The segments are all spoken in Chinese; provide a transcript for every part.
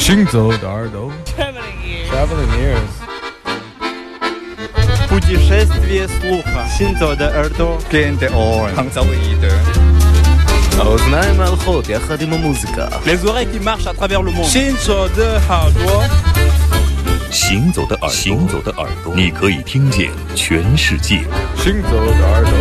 行走的耳朵，Traveling ears，путешествие слуха。行走的耳朵，Can't ignore，он。узнаем алхот я ходим музыка。les oreilles qui marchent à travers le monde。行走的耳朵，行走的耳朵，你可以听见全世界。行走的耳朵。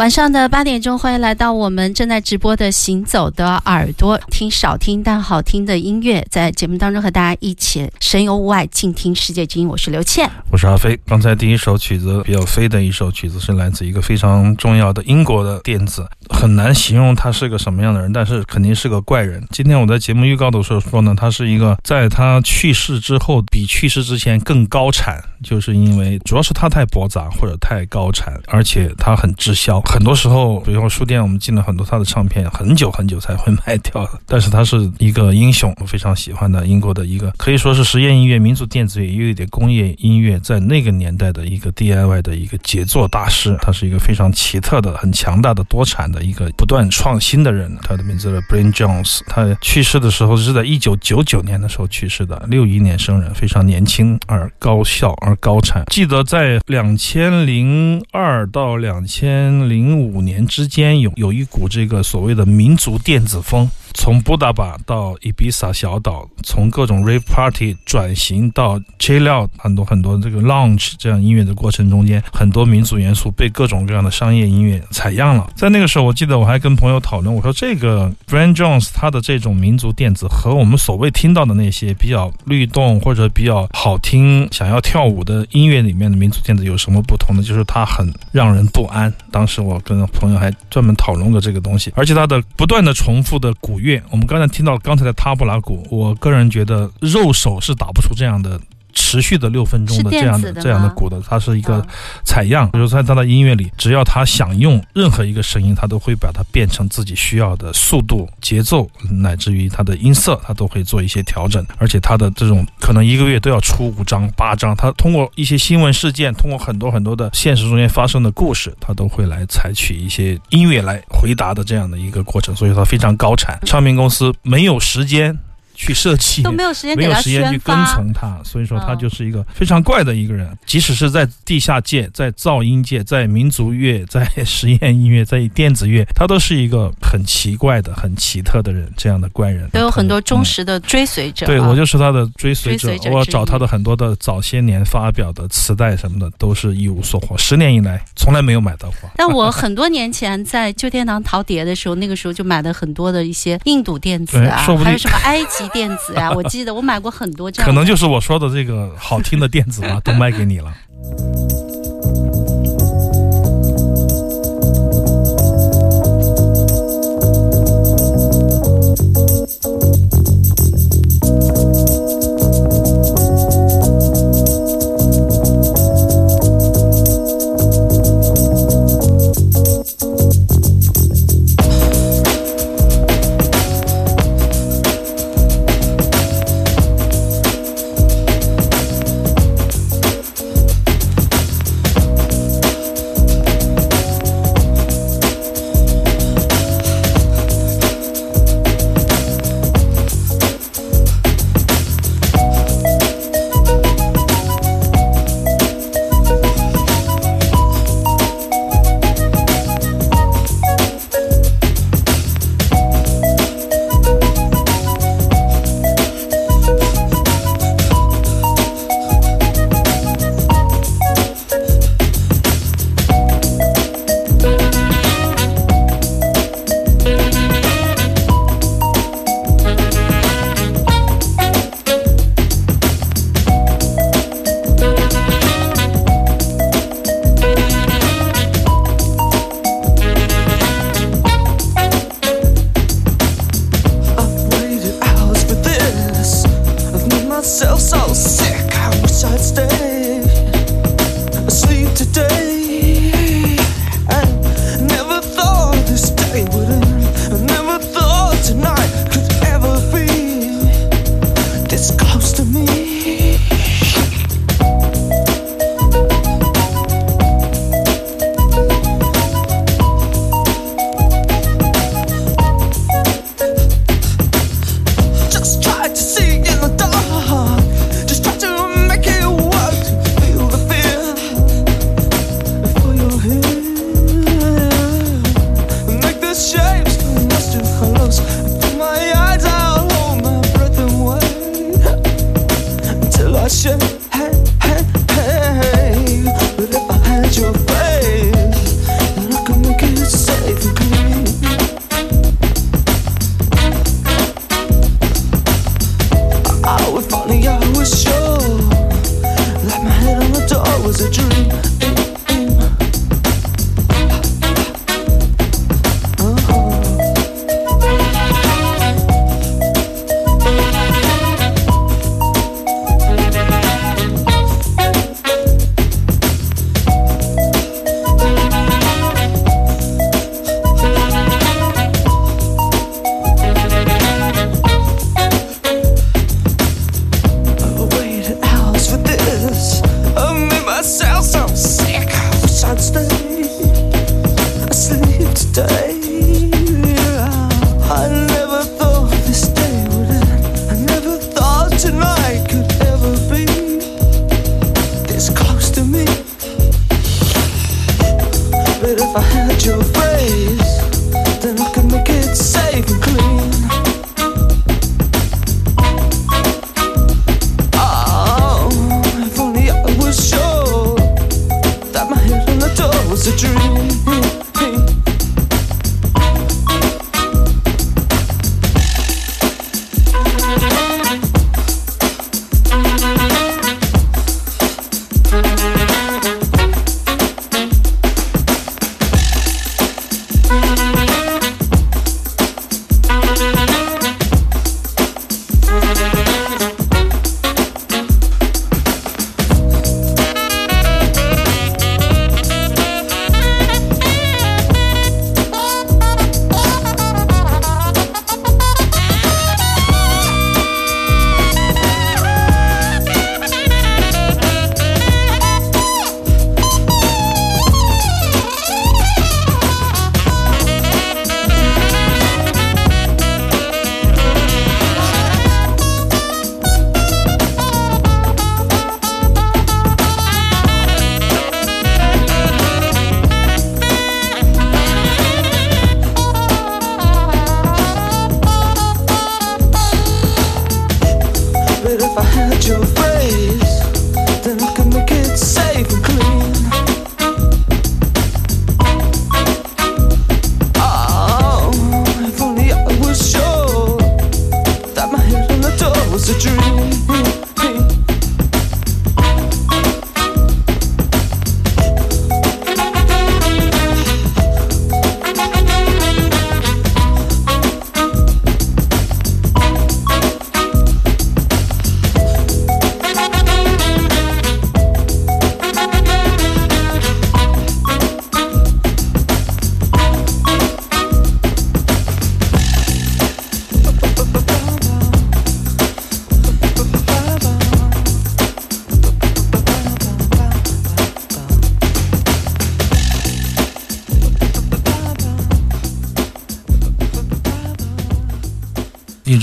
晚上的八点钟，欢迎来到我们正在直播的《行走的耳朵》，听少听但好听的音乐，在节目当中和大家一起神游物外，静听世界之音。我是刘倩，我是阿飞。刚才第一首曲子比较飞的一首曲子，是来自一个非常重要的英国的电子，很难形容他是个什么样的人，但是肯定是个怪人。今天我在节目预告的时候说呢，他是一个在他去世之后比去世之前更高产，就是因为主要是他太驳杂或者太高产，而且他很滞销。很多时候，比如说书店，我们进了很多他的唱片，很久很久才会卖掉。但是他是一个英雄，我非常喜欢的英国的一个，可以说是实验音乐、民族电子乐，也有一点工业音乐，在那个年代的一个 DIY 的一个杰作大师。他是一个非常奇特的、很强大的、多产的一个不断创新的人。他的名字叫 Brian Jones。他去世的时候是在一九九九年的时候去世的，六一年生人，非常年轻而高效而高产。记得在两千零二到两千零零五年之间有有一股这个所谓的民族电子风，从布达巴到伊比萨小岛，从各种 rave party 转型到 chill out，很多很多这个 lounge 这样音乐的过程中间，很多民族元素被各种各样的商业音乐采样了。在那个时候，我记得我还跟朋友讨论，我说这个 Brian Jones 他的这种民族电子和我们所谓听到的那些比较律动或者比较好听、想要跳舞的音乐里面的民族电子有什么不同呢？就是它很让人不安。当时。我跟朋友还专门讨论过这个东西，而且它的不断的重复的鼓乐，我们刚才听到刚才的塔布拉鼓，我个人觉得肉手是打不出这样的。持续的六分钟的这样的这样的鼓的，它是一个采样，比如在他的音乐里，只要他想用任何一个声音，他都会把它变成自己需要的速度、节奏，乃至于它的音色，他都会做一些调整。而且他的这种可能一个月都要出五张、八张，他通过一些新闻事件，通过很多很多的现实中间发生的故事，他都会来采取一些音乐来回答的这样的一个过程。所以，他非常高产，唱片公司没有时间。去设计都没有时间，没有时间去跟从他，所以说他就是一个非常怪的一个人。即使是在地下界、在噪音界、在民族乐、在实验音乐、在电子乐，他都是一个很奇怪的、很奇特的人，这样的怪人。都有很多忠实的追随者。对我就是他的追随者。我找他的很多的早些年发表的磁带什么的，都是一无所获。十年以来，从来没有买到过。但我很多年前在旧天堂淘碟的时候，那个时候就买了很多的一些印度电子啊，还有什么 埃及。电子呀，我记得我买过很多这样。可能就是我说的这个好听的电子吧，都卖给你了。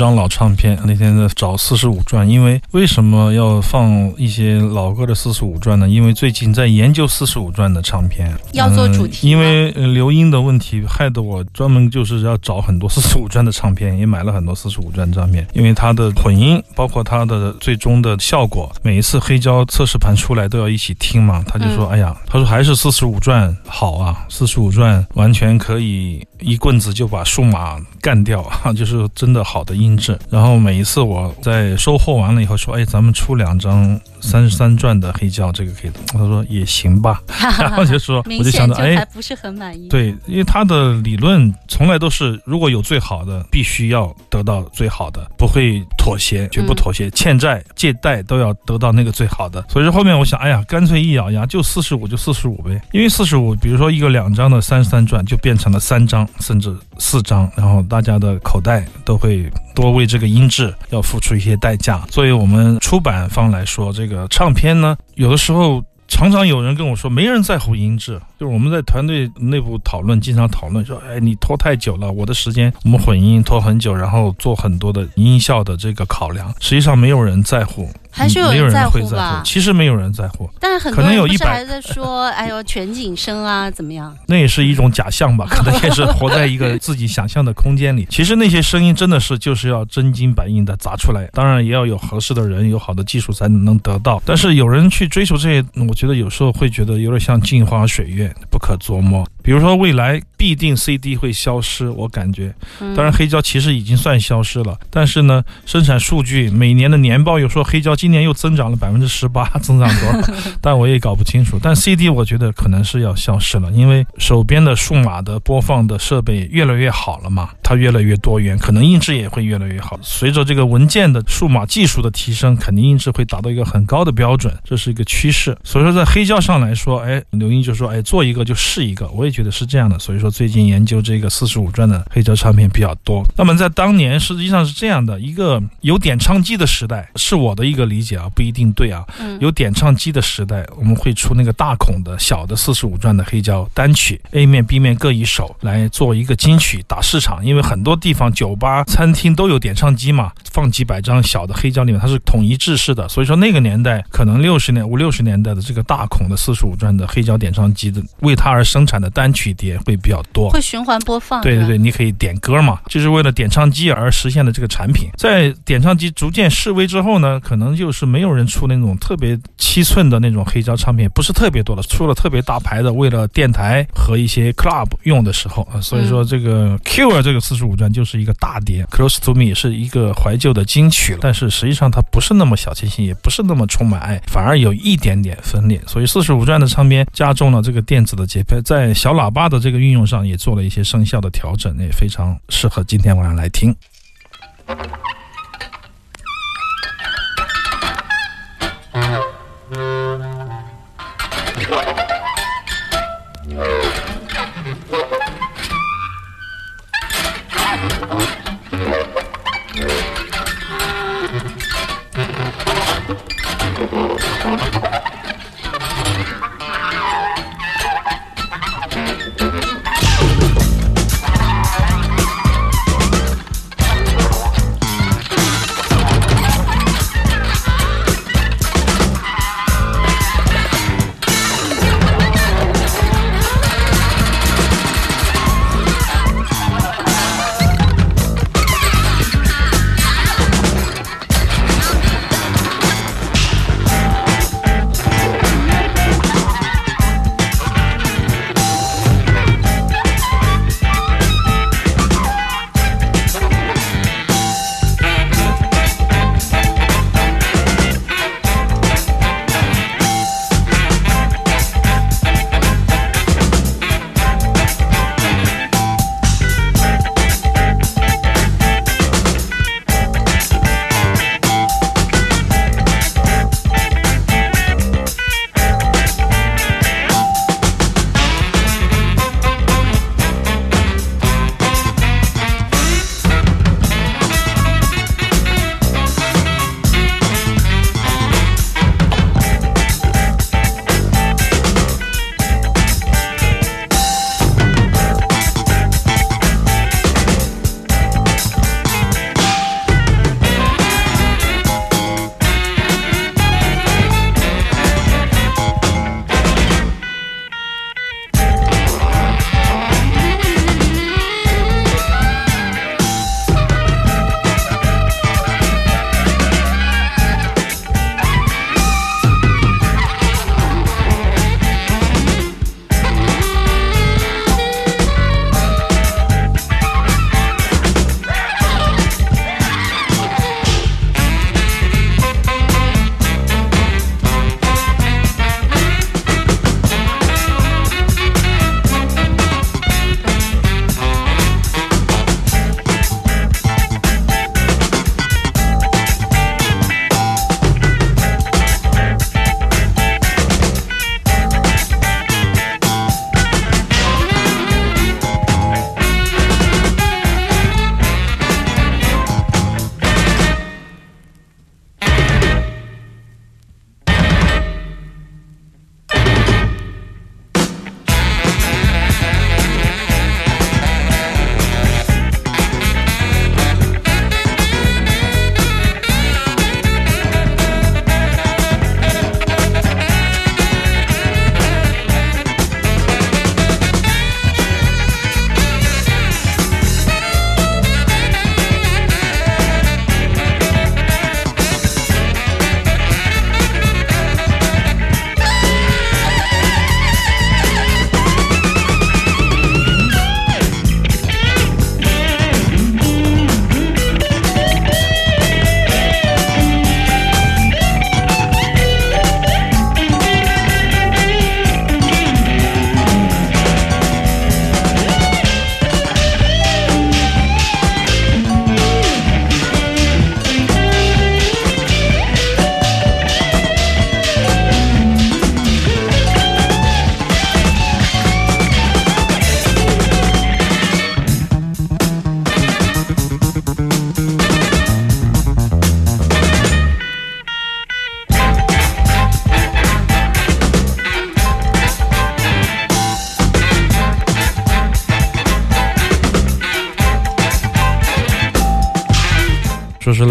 张老唱片，那天在找四十五转，因为为什么要放一些老歌的四十五转呢？因为最近在研究四十五转的唱片，要做主题嗯因为呃留音的问题，害得我专门就是要找很多四十五转的唱片，也买了很多四十五转唱片，因为它的混音，包括它的最终的效果，每一次黑胶测试盘出来都要一起听嘛。他就说：“嗯哎呀，他说还是四十五转好啊，四十五转完全可以一棍子就把数码干掉啊，就是真的好的音质。然后每一次我在收货完了以后说，哎，咱们出两张三十三转的黑胶，这个可以。他说也行吧，然后就说，我就想着，哎还，不是很满意。，对，因为他的理论从来都是，如果有最好的，必须要得到最好的，不会妥协，绝不妥协，欠债借贷都要得到那个最好的。所以说后面我想，哎呀，干脆一咬牙就四十五就四十五呗，因为四十五，比如说一个两张的三十三转就变成了三张甚至四张，然后大家的口袋都会多为这个音质要付出一些代价。作为我们出版方来说，这个唱片呢，有的时候。常常有人跟我说，没人在乎音质，就是我们在团队内部讨论，经常讨论说，哎，你拖太久了，我的时间我们混音拖很久，然后做很多的音效的这个考量，实际上没有人在乎，还是有没有人在乎吧其实没有人在乎，但是很多人不是还在说，哎呦全景声啊怎么样？那也是一种假象吧，可能也是活在一个自己想象的空间里。其实那些声音真的是就是要真金白银的砸出来，当然也要有合适的人，有好的技术才能得到。但是有人去追求这些，我觉得有时候会觉得有点像镜花水月，不可琢磨。比如说未来必定 CD 会消失，我感觉，嗯当然黑胶其实已经算消失了，但是呢，生产数据每年的年报又说黑胶今年又增长了百分之十八，增长多少？但我也搞不清楚。但 CD 我觉得可能是要消失了，因为手边的数码的播放的设备越来越好了嘛，它越来越多元，可能音质也会越来越好。随着这个文件的数码技术的提升，肯定音质会达到一个很高的标准，这是一个趋势。所以说在黑胶上来说，哎，刘英就说，哎，做一个就是一个，我也觉得是这样的。所以说最近研究这个四十五转的黑胶唱片比较多。那么在当年实际上是这样的一个有点唱机的时代，是我的一个理解啊，不一定对啊。嗯有点唱机的时代，我们会出那个大孔的小的四十五转的黑胶单曲，A 面 B 面各一首来做一个金曲打市场。因为很多地方酒吧、餐厅都有点唱机嘛，放几百张小的黑胶里面，它是统一制式的，所以说那个年代可能六十年五六十年代的这个大孔的四十五转的黑胶点唱机的为它而生产的单曲碟会比较多。会循环播放。对对对，，你可以点歌嘛，就是为了点唱机而实现的这个产品。在点唱机逐渐式微之后呢，可能就是没有人出那种特别七寸的那种黑胶唱片，不是特别多的，出了特别大牌的，为了电台和一些 club 用的时候啊，所以说这个 Cure 这个四十五转就是一个大碟，Close to Me 也是一个怀旧的金曲了，但是实际上它不是那么小清新，也不是那么充满爱，反而有一点点分裂。所以四十五转的唱片加重了这个电子的节拍，在小喇叭的这个运用上也做了一些声效的调整，也非常适合今天晚上来听。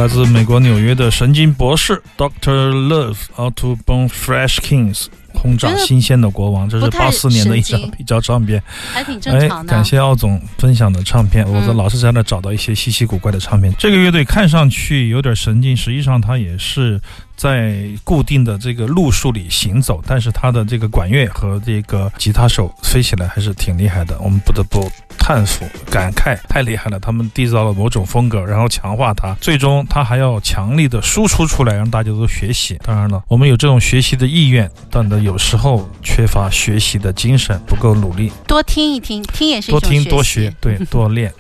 来自美国纽约的神经博士 Doctor Love Auto Bone Fresh Kings。轰炸新鲜的国王，这是八四年的一张一张黑胶唱片。还挺正哎常，的。感谢奥总分享的唱片，我在老是在那找到一些稀奇古怪的唱片。这个乐队看上去有点神经，实际上它也是在固定的这个路数里行走，但是它的这个管乐和这个吉他手飞起来还是挺厉害的，我们不得不叹服、感慨，太厉害了！他们缔造了某种风格，然后强化它，最终它还要强力的输出出来，让大家都学习。当然了，我们有这种学习的意愿，但呢，有时候缺乏学习的精神，不够努力。多听一听，听也是多听多学，对，多练。